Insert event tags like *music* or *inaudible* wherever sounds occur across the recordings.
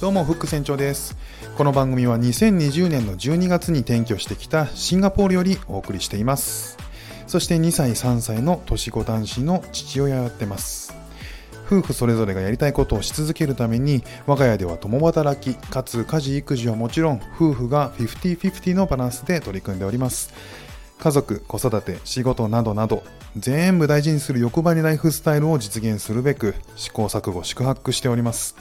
どうもフック船長です。この番組は2020年の12月に転居してきたシンガポールよりお送りしています。そして2歳3歳の年子男子の父親をやってます。夫婦それぞれがやりたいことをし続けるために我が家では共働きかつ家事育児はもちろん夫婦が50-50のバランスで取り組んでおります。家族子育て仕事などなど全部大事にする欲張りライフスタイルを実現するべく試行錯誤宿泊しております。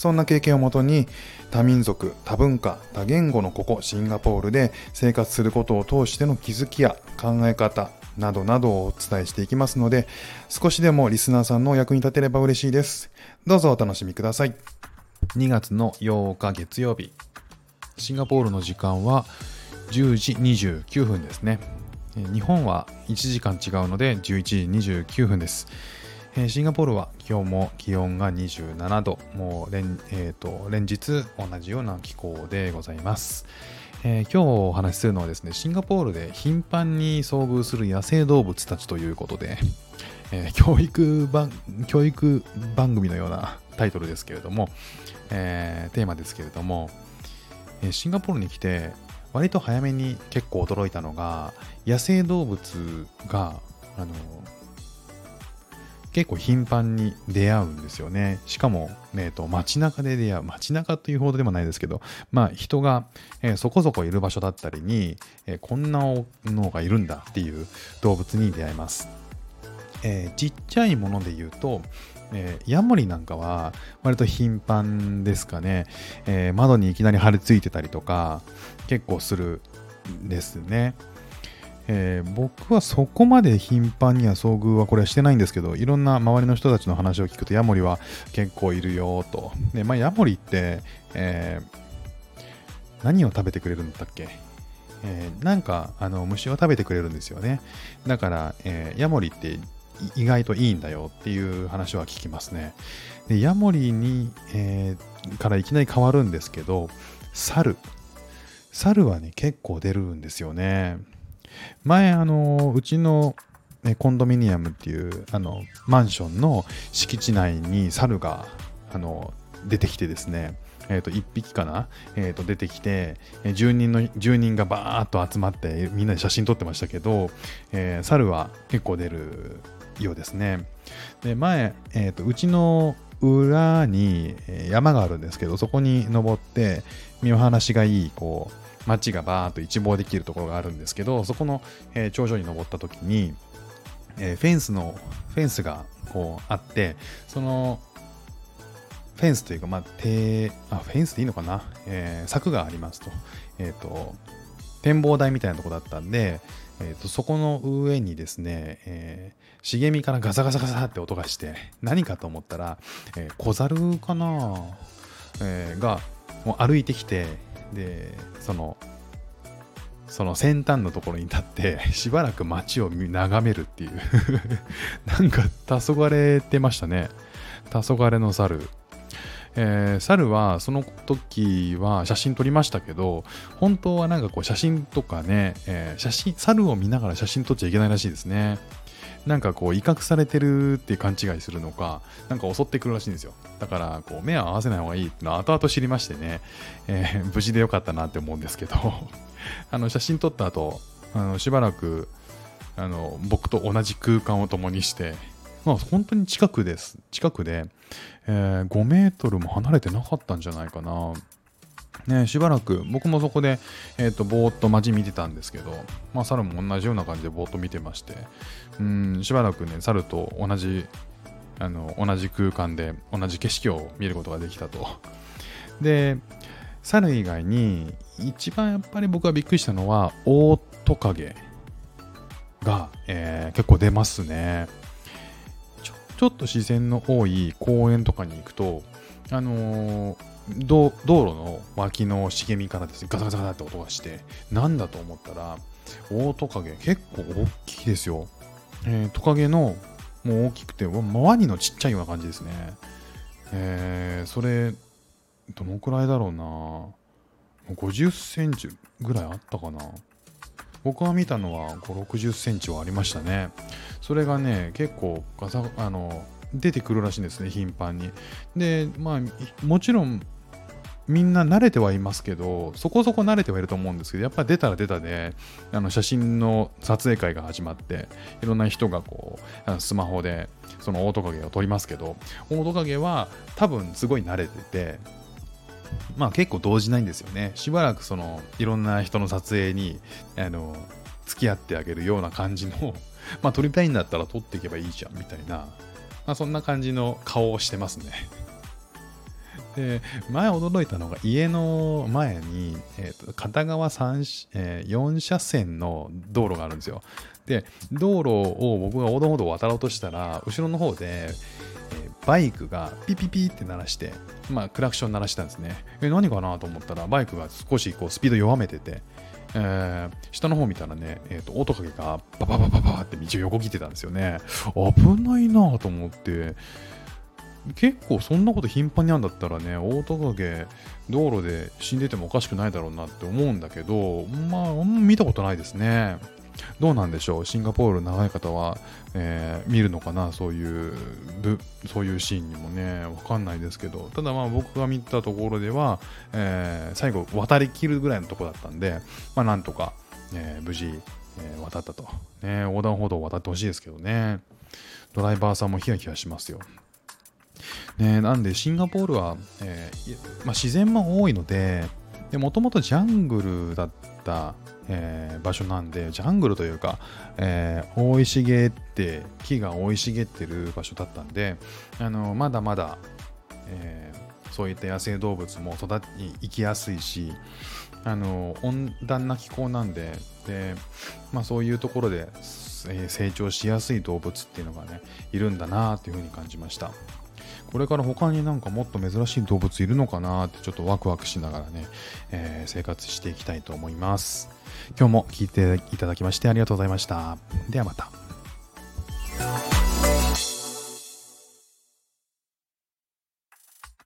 そんな経験をもとに多民族多文化多言語のここシンガポールで生活することを通しての気づきや考え方などなどをお伝えしていきますので少しでもリスナーさんのお役に立てれば嬉しいです。どうぞお楽しみください。2月の8日月曜日。シンガポールの時間は10時29分ですね。日本は1時間違うので11時29分です。シンガポールは今日も気温が27度。もう連,、えーと、連日同じような気候でございます。えー、今日お話しするのはですね、シンガポールで頻繁に遭遇する野生動物たちということで、えー、教育番教育番組のようなタイトルですけれども、えー、テーマですけれども、えシンガポールに来て割と早めに結構驚いたのが野生動物があの結構頻繁に出会うんですよね。しかも、えーと、街中で出会う。街中というほどでもないですけど、まあ人が、えー、そこそこいる場所だったりに、えー、こんなのがいるんだっていう動物に出会います。えー、ちっちゃいもので言うと、えー、ヤモリなんかは割と頻繁ですかね、えー、窓にいきなり張り付いてたりとか結構するんですね。えー、僕はそこまで頻繁には遭遇はこれはしてないんですけど、いろんな周りの人たちの話を聞くと、ヤモリは結構いるよと。で、まあ、ヤモリって、えー、何を食べてくれるんだっけ？えー、なんか、あの、虫を食べてくれるんですよね。だから、えー、ヤモリって意外といいんだよっていう話は聞きますね。で、ヤモリに、えー、からいきなり変わるんですけど、猿。猿はね、結構出るんですよね。前、あの、うちのコンドミニアムっていうあのマンションの敷地内に猿があの出てきてですね、えー、と1匹かな、えー、と出てきて住人の住人がバーッと集まってみんなで写真撮ってましたけど、えー、猿は結構出るようですね。で前、えー、とうちの裏に山があるんですけどそこに登って見晴らしがいいこう街がバーッと一望できるところがあるんですけどそこの、え、頂上に登った時に、え、フェンスのフェンスがこうあってそのフェンスというか、まあ、手あフェンスでいいのかな、えー、柵がありますと,、えーと、展望台みたいなとこだったんで、えーと、そこの上にですね、えー、茂みからガサガサガサって音がして何かと思ったら、えー、小猿かな、えー、がもう歩いてきてでそのその先端のところに立ってしばらく街を眺めるっていう。*laughs* なんか黄昏てましたね。黄昏の猿。えー、猿はその時は写真撮りましたけど本当はなんかこう写真とかね、えー、写真猿を見ながら写真撮っちゃいけないらしいですね。なんかこう威嚇されてるって勘違いするのか、なんか襲ってくるらしいんですよ。だからこう目を合わせない方がいいってのは後々知りましてね、えー、無事でよかったなって思うんですけど、*laughs* あの写真撮った後、あのしばらくあの僕と同じ空間を共にして、まあ本当に近くです。近くで、えー、5メートルも離れてなかったんじゃないかな。ね、しばらく僕もそこで、えーと、ぼーっと街見てたんですけど、まあ、猿も同じような感じでぼーっと見てましてうんしばらくね猿と同じあの同じ空間で同じ景色を見ることができたとで猿以外に一番やっぱり僕がびっくりしたのはオオトカゲが、えー、結構出ますねちょっと自然の多い公園とかに行くとあのー道路の脇の茂みからですねガサガサガサって音がしてなんだと思ったらオオトカゲ結構大きいですよ、えー、トカゲのもう大きくてワニのちっちゃいような感じですね。えー、それどのくらいだろうな。50センチぐらいあったかな。僕が見たのは5 60センチはありましたね。それがね結構ガサあの出てくるらしいんですね頻繁に。でまあもちろんみんな慣れてはいますけどそこそこ慣れてはいると思うんですけどやっぱり出たら出たであの写真の撮影会が始まっていろんな人がこうスマホでそのオオトカゲを撮りますけどオオトカゲは多分すごい慣れててまあ結構動じないんですよねしばらくそのいろんな人の撮影にあの付き合ってあげるような感じの *laughs* まあ撮りたいんだったら撮っていけばいいじゃんみたいな、まあ、そんな感じの顔をしてますね *laughs* で前驚いたのが家の前に、えーと、片側3、えー、4車線の道路があるんですよ。で道路を僕が横断歩道を渡ろうとしたら後ろの方で、バイクがピピピって鳴らして、まあ、クラクション鳴らしたんですね。え何かなと思ったらバイクが少しこうスピード弱めてて、えー、下の方見たらね、えーと、オオトカゲがバババババって道を横切ってたんですよね。危ないなと思って。結構そんなこと頻繁にあんだったらね、オオトカゲ道路で死んでてもおかしくないだろうなって思うんだけど、まあ、見たことないですね。どうなんでしょう？シンガポール長い方は、えー、見るのかな？そういうそういうシーンにもねわかんないですけど。ただまあ僕が見たところでは、えー、最後渡りきるぐらいのとこだったんで、まあ、なんとか、えー、無事、え渡ったと、ね、横断歩道を渡ってほしいですけどね。ドライバーさんもヒヤヒヤしますよ。ね、なんでシンガポールは、えー、まあ、自然も多いのでもともとジャングルだった、えー、場所なんでジャングルというか、えー、生い茂って木が生い茂ってる場所だったんであのまだまだ、えそういった野生動物も育ち生きやすいしあの温暖な気候なんでで、まあ、そういうところで、え成長しやすい動物っていうのがねいるんだなっていうふうに感じました。これから他になんかもっと珍しい動物いるのかなってちょっとワクワクしながらね、えー、生活していきたいと思います。今日も聞いていただきましてありがとうございました。ではまた。